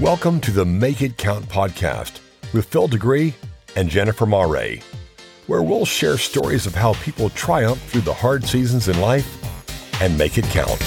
Welcome to the Make It Count podcast with Phil Degree and Jennifer Mare, where we'll share stories of how people triumph through the hard seasons in life and make it count.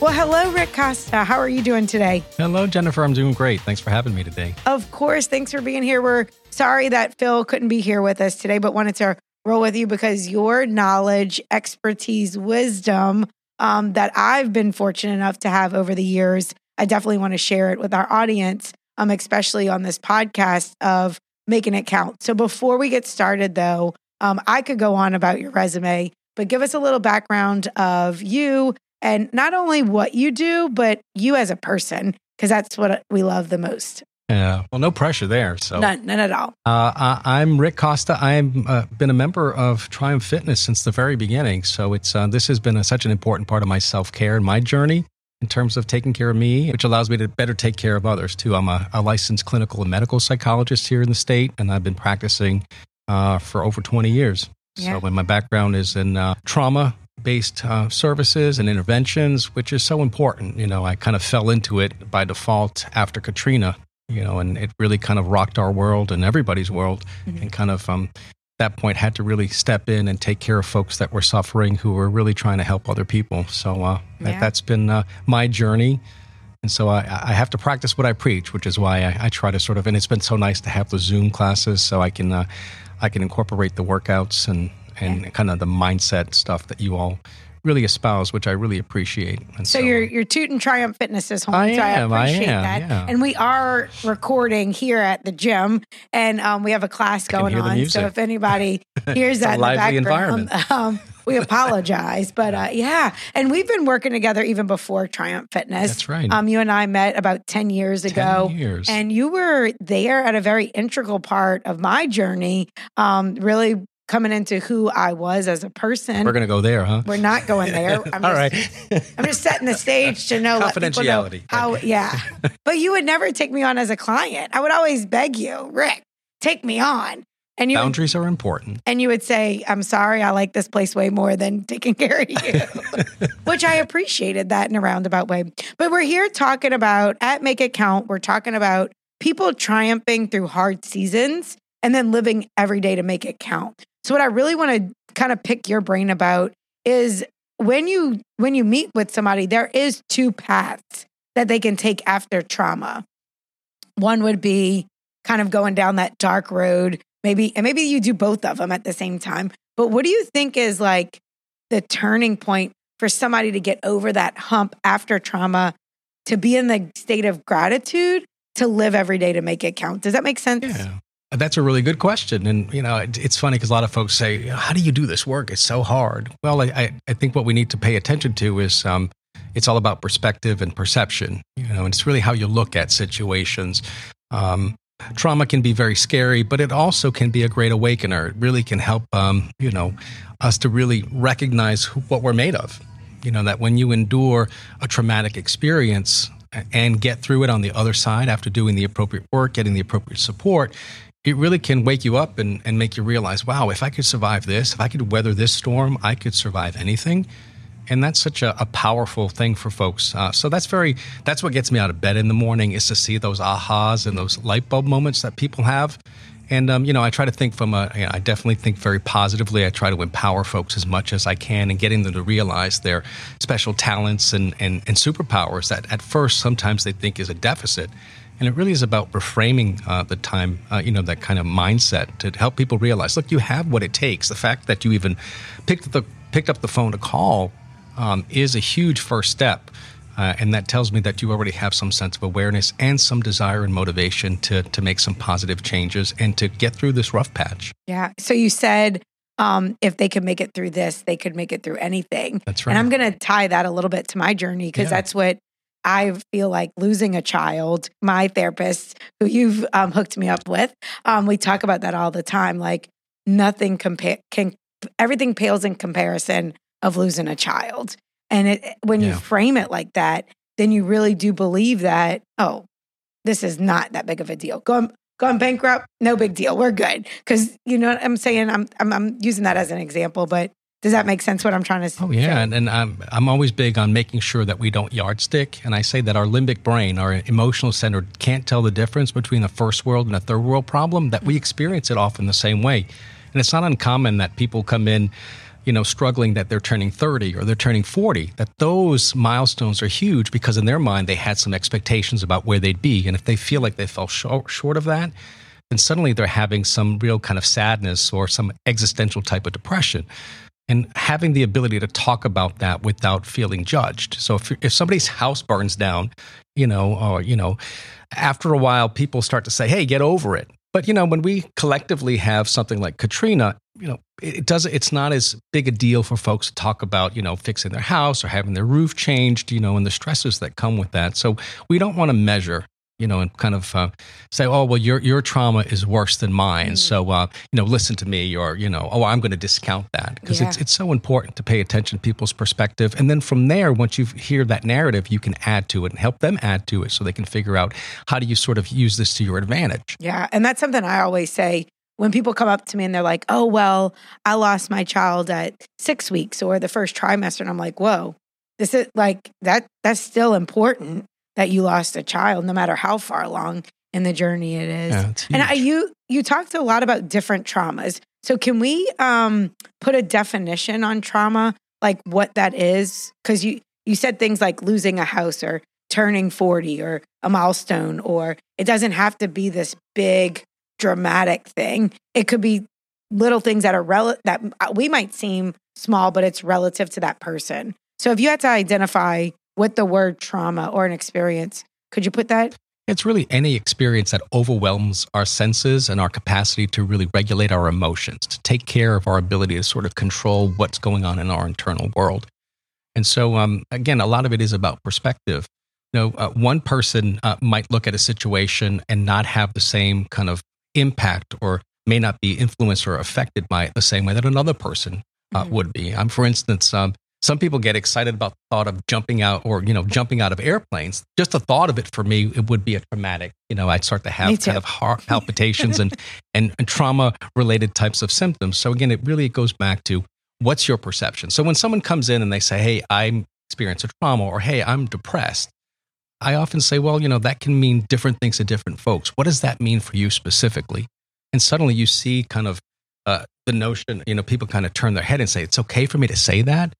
Well, hello, Rick Costa. How are you doing today? Hello, Jennifer. I'm doing great. Thanks for having me today. Of course. Thanks for being here. We're sorry that Phil couldn't be here with us today, but wanted to roll with you because your knowledge, expertise, wisdom um, that I've been fortunate enough to have over the years, I definitely want to share it with our audience, um, especially on this podcast of making it count. So before we get started, though, um, I could go on about your resume, but give us a little background of you and not only what you do, but you as a person, because that's what we love the most. Yeah. Well, no pressure there. So none, none at all. Uh, I, am Rick Costa. I've uh, been a member of Triumph Fitness since the very beginning. So it's uh, this has been a, such an important part of my self care and my journey in terms of taking care of me, which allows me to better take care of others too. I'm a, a licensed clinical and medical psychologist here in the state, and I've been practicing uh, for over 20 years. Yeah. So, my background is in uh, trauma based uh, services and interventions, which is so important. You know, I kind of fell into it by default after Katrina you know, and it really kind of rocked our world and everybody's world, mm-hmm. and kind of um, that point had to really step in and take care of folks that were suffering who were really trying to help other people. So uh, yeah. that, has been uh, my journey. And so I, I, have to practice what I preach, which is why I, I, try to sort of, and it's been so nice to have the Zoom classes so I can, uh, I can incorporate the workouts and, and yeah. kind of the mindset stuff that you all really espouse, which I really appreciate. And so, so you're you're tooting Triumph Fitness home. I so am. I appreciate I am, that. Yeah. And we are recording here at the gym, and um, we have a class going on. So if anybody hears that in the background, um, we apologize. but uh, yeah, and we've been working together even before Triumph Fitness. That's right. Um, you and I met about ten years ago. 10 years. And you were there at a very integral part of my journey. Um, really coming into who I was as a person. We're going to go there, huh? We're not going there. I'm All just, right. I'm just setting the stage to know confidentiality. Know how, yeah. but you would never take me on as a client. I would always beg you, Rick, take me on. And you boundaries would, are important. And you would say, "I'm sorry, I like this place way more than taking care of you," which I appreciated that in a roundabout way. But we're here talking about at Make It Count. We're talking about people triumphing through hard seasons and then living every day to make it count. So what I really want to kind of pick your brain about is when you when you meet with somebody there is two paths that they can take after trauma. One would be kind of going down that dark road, maybe and maybe you do both of them at the same time. But what do you think is like the turning point for somebody to get over that hump after trauma to be in the state of gratitude to live every day to make it count. Does that make sense? Yeah. That's a really good question. And, you know, it, it's funny because a lot of folks say, How do you do this work? It's so hard. Well, I, I think what we need to pay attention to is um, it's all about perspective and perception, you know, and it's really how you look at situations. Um, trauma can be very scary, but it also can be a great awakener. It really can help, um, you know, us to really recognize who, what we're made of. You know, that when you endure a traumatic experience, and get through it on the other side after doing the appropriate work, getting the appropriate support, it really can wake you up and, and make you realize, wow, if I could survive this, if I could weather this storm, I could survive anything. And that's such a, a powerful thing for folks. Uh, so that's very, that's what gets me out of bed in the morning is to see those ahas and those light bulb moments that people have. And, um, you know, I try to think from a, you know, I definitely think very positively. I try to empower folks as much as I can and getting them to realize their special talents and, and, and superpowers that at first sometimes they think is a deficit. And it really is about reframing uh, the time, uh, you know, that kind of mindset to help people realize, look, you have what it takes. The fact that you even picked the picked up the phone to call um, is a huge first step. Uh, and that tells me that you already have some sense of awareness and some desire and motivation to to make some positive changes and to get through this rough patch. Yeah. So you said um, if they could make it through this, they could make it through anything. That's right. And I'm going to tie that a little bit to my journey because yeah. that's what I feel like losing a child, my therapist, who you've um, hooked me up with, um, we talk about that all the time. Like nothing compare can everything pales in comparison of losing a child. And it, when yeah. you frame it like that, then you really do believe that oh, this is not that big of a deal. Going going bankrupt, no big deal. We're good because you know what I'm saying. I'm, I'm I'm using that as an example, but Does that make sense? What I'm trying to say? Oh yeah, and, and I'm I'm always big on making sure that we don't yardstick. And I say that our limbic brain, our emotional center, can't tell the difference between a first world and a third world problem. That we experience it often the same way, and it's not uncommon that people come in, you know, struggling that they're turning 30 or they're turning 40. That those milestones are huge because in their mind they had some expectations about where they'd be, and if they feel like they fell short, short of that, then suddenly they're having some real kind of sadness or some existential type of depression and having the ability to talk about that without feeling judged. So if if somebody's house burns down, you know, or you know, after a while people start to say, "Hey, get over it." But you know, when we collectively have something like Katrina, you know, it does it's not as big a deal for folks to talk about, you know, fixing their house or having their roof changed, you know, and the stresses that come with that. So we don't want to measure you know, and kind of uh, say, oh, well, your your trauma is worse than mine, mm. so uh, you know, listen to me, or you know, oh, I'm going to discount that because yeah. it's it's so important to pay attention to people's perspective, and then from there, once you hear that narrative, you can add to it and help them add to it, so they can figure out how do you sort of use this to your advantage. Yeah, and that's something I always say when people come up to me and they're like, oh, well, I lost my child at six weeks or the first trimester, and I'm like, whoa, this is like that. That's still important that you lost a child, no matter how far along in the journey it is. Yeah, and I, you you talked a lot about different traumas. So can we um, put a definition on trauma, like what that is? Because you you said things like losing a house or turning 40 or a milestone, or it doesn't have to be this big dramatic thing. It could be little things that are rel- that we might seem small, but it's relative to that person. So if you had to identify with the word trauma or an experience. Could you put that? It's really any experience that overwhelms our senses and our capacity to really regulate our emotions, to take care of our ability to sort of control what's going on in our internal world. And so, um, again, a lot of it is about perspective. You know, uh, one person uh, might look at a situation and not have the same kind of impact or may not be influenced or affected by it the same way that another person uh, mm-hmm. would be. I'm, for instance, um, some people get excited about the thought of jumping out or, you know, jumping out of airplanes. Just the thought of it for me, it would be a traumatic, you know, I'd start to have kind of heart palpitations and, and, and trauma related types of symptoms. So again, it really goes back to what's your perception? So when someone comes in and they say, Hey, I'm experienced a trauma or Hey, I'm depressed. I often say, well, you know, that can mean different things to different folks. What does that mean for you specifically? And suddenly you see kind of uh, the notion, you know, people kind of turn their head and say, it's okay for me to say that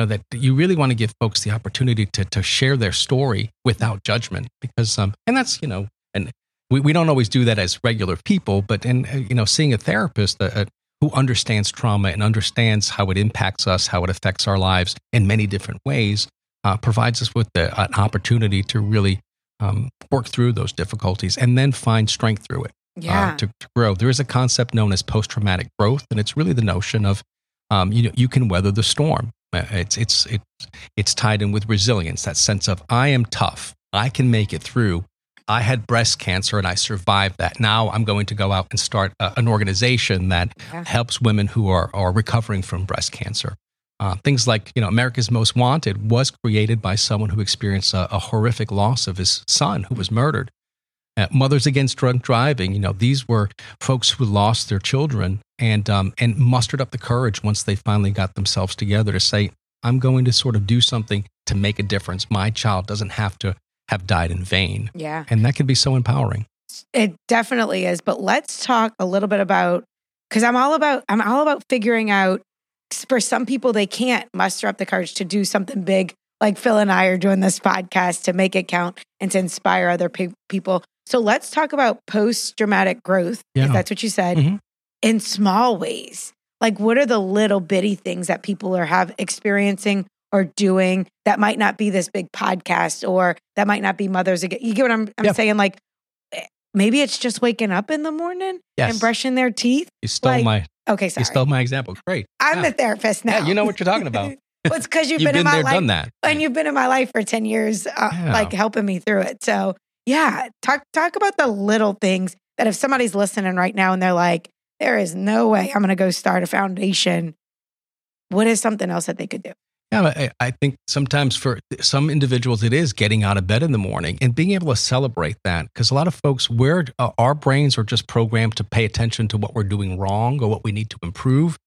know that you really want to give folks the opportunity to to share their story without judgment because um and that's you know and we, we don't always do that as regular people but in uh, you know seeing a therapist uh, uh, who understands trauma and understands how it impacts us how it affects our lives in many different ways uh, provides us with the, an opportunity to really um, work through those difficulties and then find strength through it uh, yeah. to, to grow there is a concept known as post-traumatic growth and it's really the notion of um, you know you can weather the storm uh, it's it's it's it's tied in with resilience. That sense of I am tough. I can make it through. I had breast cancer and I survived that. Now I'm going to go out and start a, an organization that yeah. helps women who are are recovering from breast cancer. Uh, things like you know America's Most Wanted was created by someone who experienced a, a horrific loss of his son who was murdered. Uh, Mothers Against Drunk Driving, you know, these were folks who lost their children and um, and mustered up the courage once they finally got themselves together to say, "I'm going to sort of do something to make a difference. My child doesn't have to have died in vain." Yeah, and that can be so empowering. It definitely is. But let's talk a little bit about because I'm all about I'm all about figuring out. For some people, they can't muster up the courage to do something big like Phil and I are doing this podcast to make it count and to inspire other pe- people. So let's talk about post traumatic growth, yeah. if that's what you said, mm-hmm. In small ways. Like, what are the little bitty things that people are have experiencing or doing that might not be this big podcast or that might not be mothers again? You get what I'm, I'm yeah. saying? Like, eh, maybe it's just waking up in the morning yes. and brushing their teeth. You stole like, my okay. Sorry, you stole my example. Great. I'm yeah. the therapist now. Yeah, you know what you're talking about. well, it's because you've, you've, been, in my there, life, and you've been in my life for ten years, uh, yeah. like helping me through it. So yeah, talk talk about the little things that if somebody's listening right now and they're like, there is no way I'm going to go start a foundation. What is something else that they could do? Yeah, I, think sometimes for some individuals, it is getting out of bed in the morning and being able to celebrate that. Because a lot of folks, where uh, our brains are just programmed to pay attention to what we're doing wrong or what we need to improve.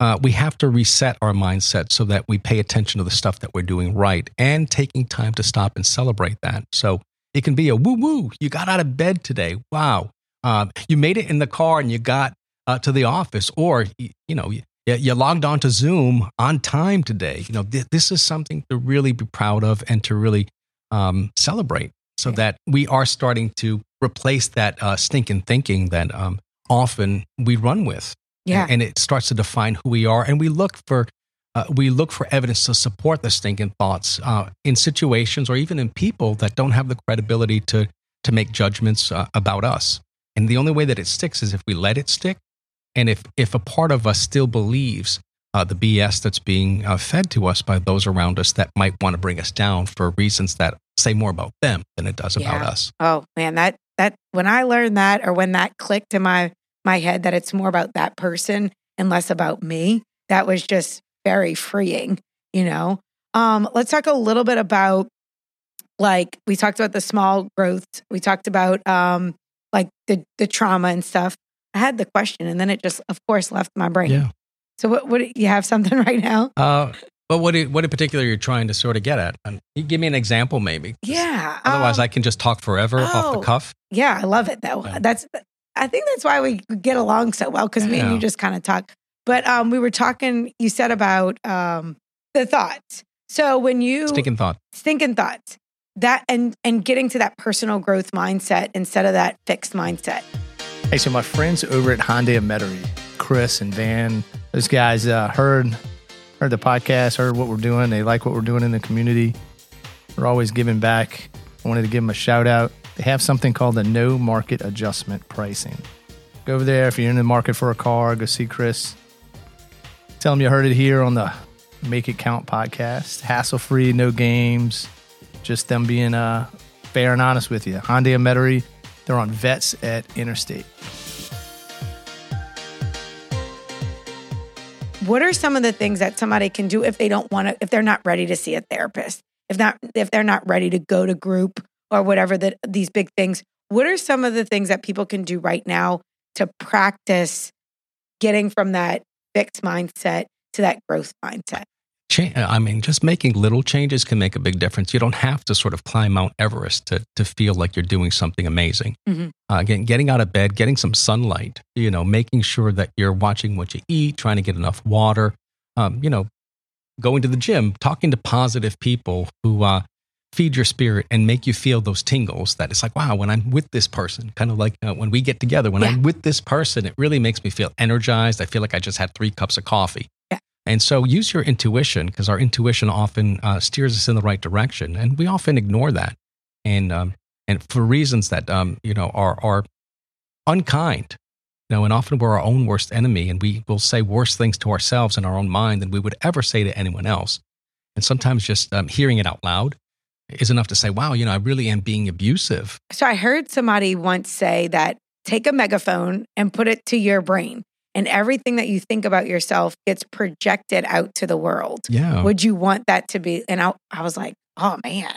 uh, we have to reset our mindset so that we pay attention to the stuff that we're doing right and taking time to stop and celebrate that. So it can be a woo woo. You got out of bed today. Wow. Uh, you made it in the car and you got uh, to the office, or you know, you, you, logged on to Zoom on time today. You know, th- this is something to really be proud of and to really um, celebrate, so yeah. that we are starting to replace that uh, stinking thinking that um, often we run with. Yeah, and, and, it starts to define who we are, and we look for. Uh, we look for evidence to support the stinking thoughts uh, in situations or even in people that don't have the credibility to to make judgments uh, about us. And the only way that it sticks is if we let it stick and if, if a part of us still believes uh, the BS that's being uh, fed to us by those around us that might want to bring us down for reasons that say more about them than it does yeah. about us. Oh man, that that when I learned that or when that clicked in my my head that it's more about that person and less about me, that was just very freeing, you know. Um, let's talk a little bit about like we talked about the small growth. We talked about um like the the trauma and stuff. I had the question and then it just, of course, left my brain. Yeah. So what, what you have something right now? Uh, but what, what in particular you're trying to sort of get at? And you give me an example, maybe. Yeah. Otherwise, um, I can just talk forever oh, off the oh, cuff. Yeah, I love it though. Yeah. That's, I think that's why we get along so well because yeah. me and you just kind of talk. But um, we were talking. You said about um, the thoughts. So when you stinking thought, stinking thoughts, that and and getting to that personal growth mindset instead of that fixed mindset. Hey, so my friends over at Hyundai of Metairie, Chris and Van, those guys uh, heard heard the podcast, heard what we're doing. They like what we're doing in the community. We're always giving back. I wanted to give them a shout out. They have something called the no market adjustment pricing. Go over there if you're in the market for a car. Go see Chris. Tell them you heard it here on the Make It Count podcast. Hassle free, no games. Just them being uh, fair and honest with you. Hyundai of Metairie they're on Vets at Interstate. What are some of the things that somebody can do if they don't want to, if they're not ready to see a therapist, if not, if they're not ready to go to group or whatever that these big things? What are some of the things that people can do right now to practice getting from that fixed mindset to that growth mindset? Cha- I mean, just making little changes can make a big difference. You don't have to sort of climb Mount Everest to, to feel like you're doing something amazing. Mm-hmm. Uh, again, getting out of bed, getting some sunlight, you know, making sure that you're watching what you eat, trying to get enough water, um, you know, going to the gym, talking to positive people who uh, feed your spirit and make you feel those tingles that it's like, wow, when I'm with this person, kind of like uh, when we get together, when yeah. I'm with this person, it really makes me feel energized. I feel like I just had three cups of coffee. And so use your intuition because our intuition often uh, steers us in the right direction, and we often ignore that, and um, and for reasons that um, you know are are unkind. You know, and often we're our own worst enemy, and we will say worse things to ourselves in our own mind than we would ever say to anyone else. And sometimes just um, hearing it out loud is enough to say, "Wow, you know, I really am being abusive." So I heard somebody once say that take a megaphone and put it to your brain and everything that you think about yourself gets projected out to the world. Yeah. Would you want that to be? And I, I was like, oh man,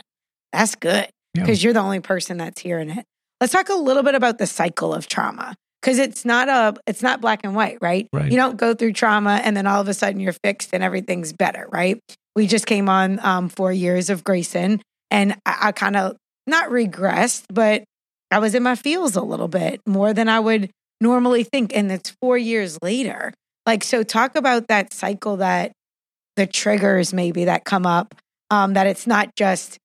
that's good because yeah. you're the only person that's hearing it. Let's talk a little bit about the cycle of trauma because it's not a it's not black and white, right? right? You don't go through trauma and then all of a sudden you're fixed and everything's better, right? We just came on um, four years of Grayson, and I, I kind of not regressed, but I was in my feels a little bit more than I would normally think. And it's four years later. Like, so talk about that cycle that the triggers maybe that come up, um, that it's not just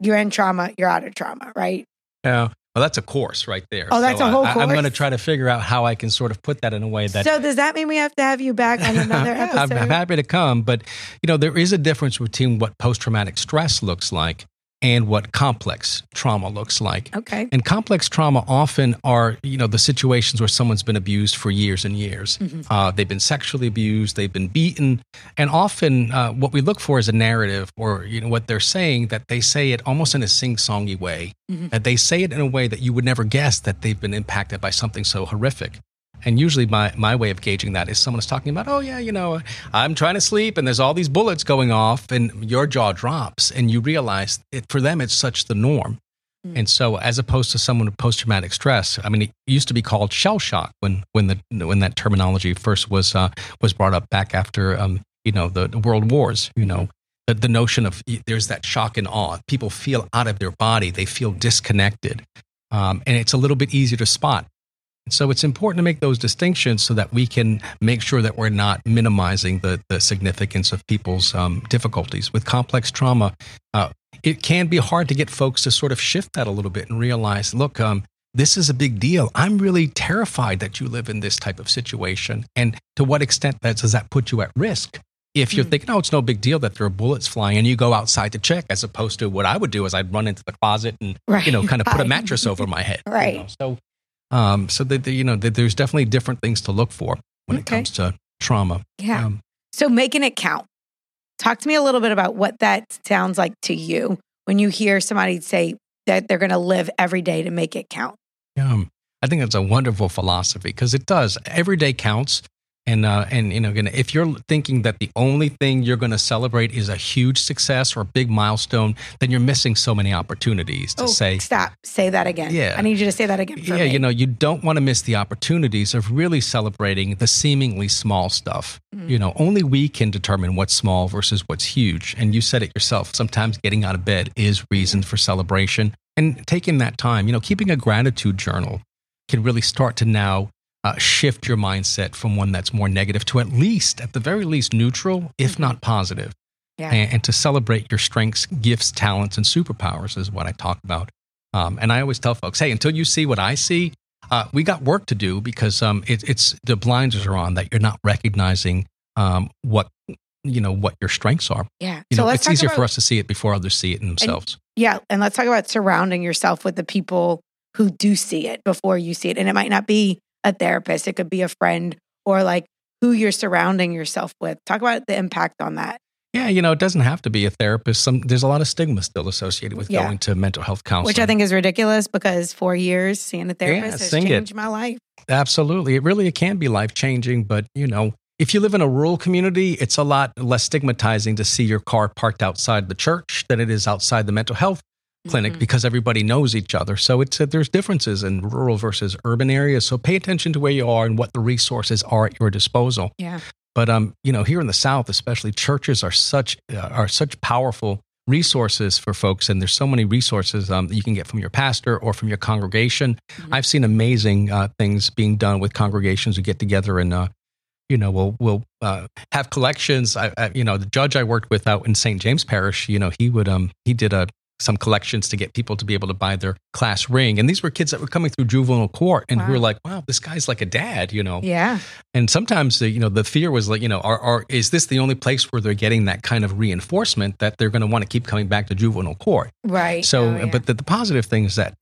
you're in trauma, you're out of trauma, right? Yeah. Well, that's a course right there. Oh, that's so a whole I, course. I'm going to try to figure out how I can sort of put that in a way that. So does that mean we have to have you back on another episode? I'm, I'm happy to come, but you know there is a difference between what post traumatic stress looks like and what complex trauma looks like. Okay. And complex trauma often are, you know, the situations where someone's been abused for years and years. Mm-hmm. Uh, they've been sexually abused, they've been beaten, and often uh, what we look for is a narrative, or you know, what they're saying that they say it almost in a sing-songy way. Mm-hmm. That they say it in a way that you would never guess that they've been impacted by something so horrific. And usually, my, my way of gauging that is someone is talking about, oh, yeah, you know, I'm trying to sleep and there's all these bullets going off, and your jaw drops, and you realize it, for them, it's such the norm. Mm. And so, as opposed to someone with post traumatic stress, I mean, it used to be called shell shock when when the when that terminology first was uh, was brought up back after um, you know the, the world wars. You know, the, the notion of there's that shock and awe. People feel out of their body. They feel disconnected, um, and it's a little bit easier to spot. So it's important to make those distinctions so that we can make sure that we're not minimizing the, the significance of people's um, difficulties. With complex trauma, uh, it can be hard to get folks to sort of shift that a little bit and realize look, um, this is a big deal. I'm really terrified that you live in this type of situation. And to what extent that, does that put you at risk? If you're mm. thinking, oh, it's no big deal that there are bullets flying, and you go outside to check, as opposed to what I would do is I'd run into the closet and right. you know kind of put a mattress over my head. Right. You know? So um, so that you know that there's definitely different things to look for when okay. it comes to trauma. Yeah. Um, so making it count. Talk to me a little bit about what that sounds like to you when you hear somebody say that they're going to live every day to make it count. Yeah, um, I think that's a wonderful philosophy because it does. Every day counts. And uh, and you know, if you're thinking that the only thing you're going to celebrate is a huge success or a big milestone, then you're missing so many opportunities to oh, say. Stop. Say that again. Yeah. I need you to say that again. yeah. Me. You know, you don't want to miss the opportunities of really celebrating the seemingly small stuff. Mm-hmm. You know, only we can determine what's small versus what's huge. And you said it yourself. Sometimes getting out of bed is reason for celebration. And taking that time, you know, keeping a gratitude journal can really start to now uh, shift your mindset from one that's more negative to at least, at the very least, neutral, if mm-hmm. not positive. Yeah. And, and, to celebrate your strengths, gifts, talents, and superpowers is what I talk about. Um, and I always tell folks, hey, until you see what I see, uh, we got work to do because um, it, it's the blinders are on that you're not recognizing um, what you know what your strengths are. Yeah, you so know, it's easier about, for us to see it before others see it in themselves. And, yeah, and let's talk about surrounding yourself with the people who do see it before you see it, and it might not be a therapist, it could be a friend or like who you're surrounding yourself with. Talk about the impact on that. Yeah, you know, it doesn't have to be a therapist. Some there's a lot of stigma still associated with yeah. going to mental health counseling, which I think is ridiculous because four years seeing a therapist yeah, has changed it. my life. Absolutely, it really it can be life changing. But you know, if you live in a rural community, it's a lot less stigmatizing to see your car parked outside the church than it is outside the mental health clinic mm-hmm. because everybody knows each other. So it's uh, there's differences in rural versus urban areas. So pay attention to where you are and what the resources are at your disposal. Yeah. But um, you know, here in the South, especially, churches are such uh, are such powerful resources for folks, and there's so many resources um, that you can get from your pastor or from your congregation. Mm-hmm. I've seen amazing uh, things being done with congregations who get together and. Uh, you know, we'll we'll uh, have collections. I, I, you know, the judge I worked with out in St. James Parish, you know, he would um he did a some collections to get people to be able to buy their class ring. And these were kids that were coming through juvenile court and wow. who were like, wow, this guy's like a dad, you know? Yeah. And sometimes, the, you know, the fear was like, you know, are, are, is this the only place where they're getting that kind of reinforcement that they're going to want to keep coming back to juvenile court? Right. So, oh, yeah. but the, the positive thing is that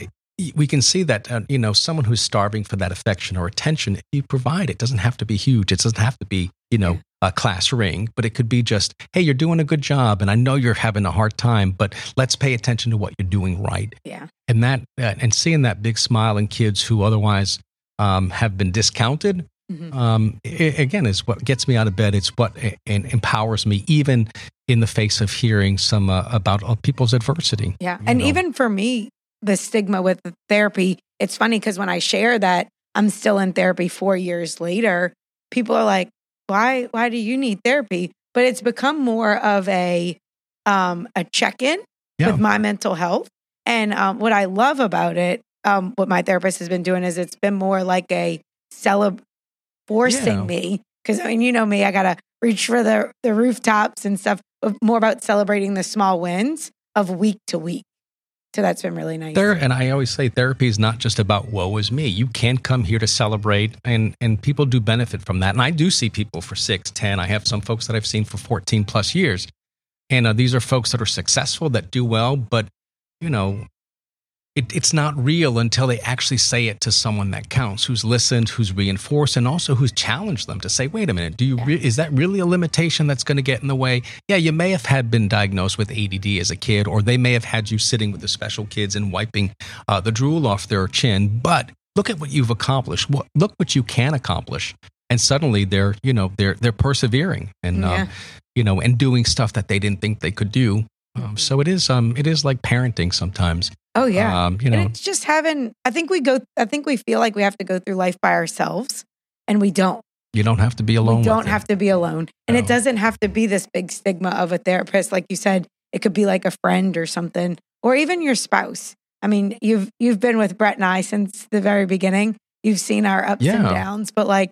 we can see that uh, you know someone who's starving for that affection or attention you provide it doesn't have to be huge it doesn't have to be you know a class ring but it could be just hey you're doing a good job and i know you're having a hard time but let's pay attention to what you're doing right yeah and that uh, and seeing that big smile in kids who otherwise um, have been discounted mm-hmm. um, it, again is what gets me out of bed it's what it, it empowers me even in the face of hearing some uh, about uh, people's adversity yeah and know? even for me the stigma with the therapy. It's funny because when I share that I'm still in therapy four years later, people are like, "Why? Why do you need therapy?" But it's become more of a um, a check in yeah. with my mental health. And um, what I love about it, um, what my therapist has been doing is it's been more like a celeb forcing yeah. me because I mean, you know me, I gotta reach for the the rooftops and stuff. More about celebrating the small wins of week to week. So that's been really nice. There, and I always say therapy is not just about woe is me. You can come here to celebrate, and and people do benefit from that. And I do see people for six, ten. I have some folks that I've seen for fourteen plus years, and uh, these are folks that are successful, that do well. But you know, it, it's not real until they actually say it to someone that counts, who's listened, who's reinforced, and also who's challenged them to say, "Wait a minute, do you re- is that really a limitation that's going to get in the way?" Yeah, you may have had been diagnosed with ADD as a kid, or they may have had you sitting with the special kids and wiping uh, the drool off their chin. But look at what you've accomplished. What, look what you can accomplish, and suddenly they're you know they're they're persevering and yeah. um, you know and doing stuff that they didn't think they could do. Um, so it is um it is like parenting sometimes Oh yeah. Um, you know, and it's just having I think we go I think we feel like we have to go through life by ourselves and we don't. you don't have to be alone. we don't have to be alone. And No. it doesn't have to be this big stigma of a therapist. Like you said, it could be like a friend or something, or even your spouse. I mean, you've you've been with Brett and I since the very beginning. You've seen our ups and downs, but like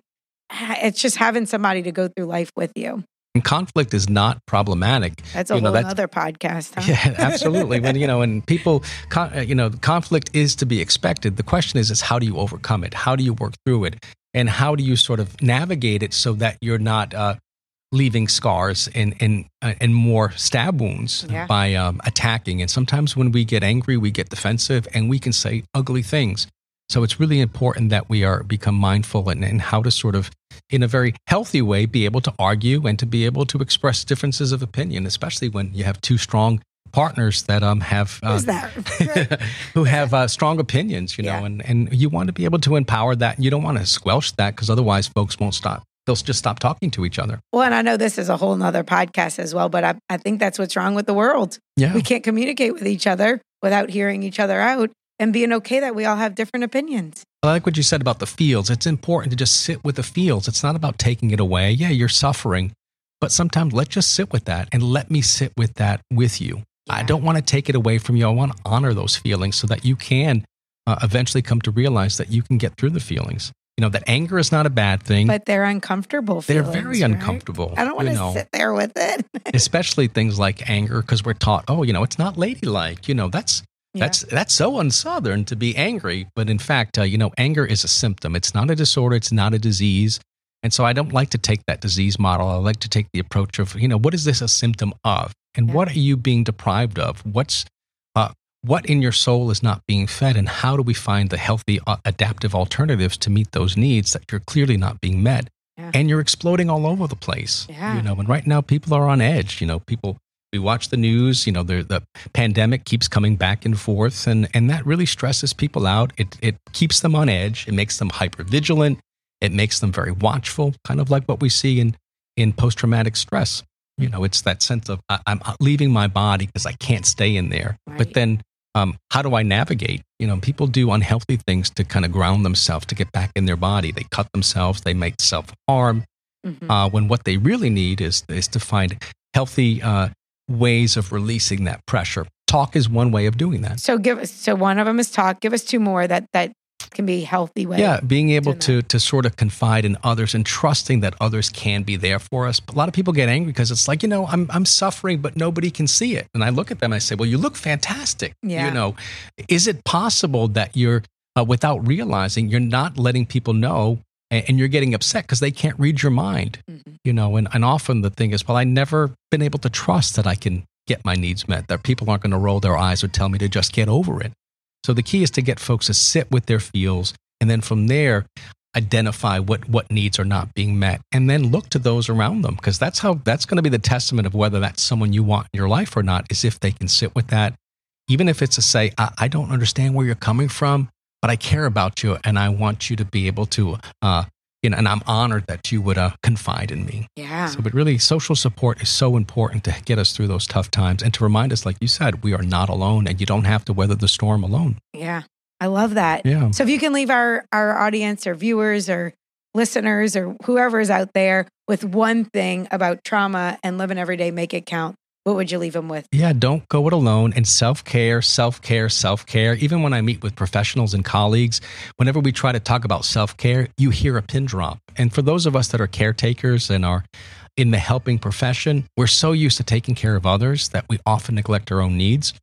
it's just having somebody to go through life with you. And conflict is not problematic. That's a You know, whole that's- other podcast. Huh? Yeah, absolutely. when you know, when people, con- uh, you know, conflict is to be expected. The question is, is how do you overcome it? How do you work through it? And how do you sort of navigate it so that you're not uh, leaving scars and and uh, and more stab wounds Yeah. by um, attacking? And sometimes when we get angry, we get defensive, and we can say ugly things. So it's really important that we are become mindful and, and how to sort of, in a very healthy way, be able to argue and to be able to express differences of opinion, especially when you have two strong partners that um have uh, who have uh, strong opinions, you know, Yeah. and and you want to be able to empower that. You don't want to squelch that because otherwise, folks won't stop. They'll just stop talking to each other. well, and I know this is a whole nother podcast as well, but I, I think that's what's wrong with the world. Yeah, We can't communicate with each other without hearing each other out and being okay that we all have different opinions. I like what you said about the fields. It's important to just sit with the fields. It's not about taking it away. Yeah, you're suffering, but sometimes let's just sit with that and let me sit with that with you. I don't want to take it away from you. I want to honor those feelings so that you can uh, eventually come to realize that you can get through the feelings. You know, that anger is not a bad thing. But they're uncomfortable. They're very right? uncomfortable. I don't want to know. sit there with it. especially things like anger because we're taught oh you know it's not ladylike you know that's Yeah. that's that's so unsouthern to be angry but in fact uh, you know anger is a symptom it's not a disorder it's not a disease and so i don't like to take that disease model i like to take the approach of you know what is this a symptom of and Yeah. what are you being deprived of what's uh, what in your soul is not being fed and how do we find the healthy uh, adaptive alternatives to meet those needs that you're clearly not being met Yeah. and you're exploding all over the place Yeah. you know and right now people are on edge you know people we watch the news you know the, the pandemic keeps coming back and forth and and that really stresses people out. It it keeps them on edge. It makes them hyper vigilant it makes them very watchful kind of like what we see in in post traumatic stress. You know it's that sense of I, i'm leaving my body because i can't stay in there. Right. but then um, how do i navigate? You know people do unhealthy things to kind of ground themselves to get back in their body. They cut themselves. They make self-harm. Mhm. uh, when what they really need is is to find healthy uh, ways of releasing that pressure. Talk is one way of doing that. So give us. So one of them is talk. Give us two more that that can be healthy ways. Yeah, being able to to sort of confide in others and trusting that others can be there for us. A lot of people get angry because it's like you know I'm I'm suffering, but nobody can see it. And I look at them, and I say, well, you look fantastic. Yeah. You know, is it possible that you're uh, without realizing you're not letting people know, and, you're getting upset because they can't read your mind. Mhm. You know, and and often the thing is, well, I never been able to trust that I can get my needs met. That people aren't going to roll their eyes or tell me to just get over it. So the key is to get folks to sit with their feels and then from there identify what what needs are not being met and then look to those around them because that's how that's going to be the testament of whether that's someone you want in your life or not is if they can sit with that even if it's to say I, I don't understand where you're coming from but I care about you and I want you to be able to uh you know and I'm honored that you would uh, confide in me Yeah. so, but really, social support is so important to get us through those tough times and to remind us, like you said, we are not alone and you don't have to weather the storm alone. Yeah. I love that. Yeah. So if you can leave our our audience or viewers or listeners or whoever is out there with one thing about trauma and living every day, make it count. What would you leave them with? Yeah, don't go it alone. And self care, self care, self care. Even when I meet with professionals and colleagues, whenever we try to talk about self care, you hear a pin drop. And for those of us that are caretakers and are in the helping profession, we're so used to taking care of others that we often neglect our own needs.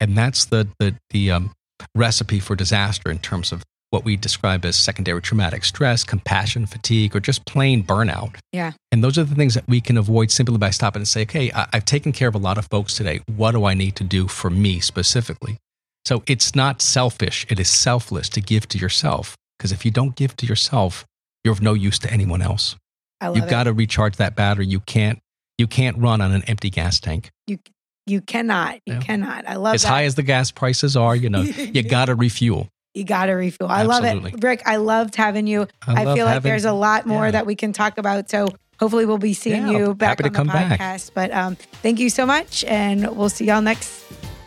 And that's the, the, the um, recipe for disaster in terms of what we describe as secondary traumatic stress, compassion fatigue, or just plain burnout. Yeah. And those are the things that we can avoid simply by stopping and say, okay, I- I've taken care of a lot of folks today. What do I need to do for me specifically? So it's not selfish, it is selfless to give to yourself. Because if you don't give to yourself, you're of no use to anyone else. I love You've got to recharge that battery. You can't you can't run on an empty gas tank. you you cannot. You Yeah. cannot. I love As that. high as the gas prices are, you know, you got to refuel. You got to refuel. I love it. Rick, I loved having you. I, love feel like having- there's a lot more yeah. that we can talk about. So hopefully we'll be seeing Yeah, you back happy to on the come back. podcast. But um, thank you so much. And we'll see y'all next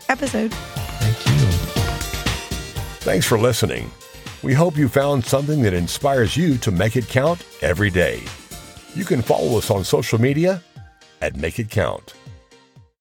episode. Thank you. Thanks for listening. We hope you found something that inspires you to make it count every day. You can follow us on social media at Make It Count.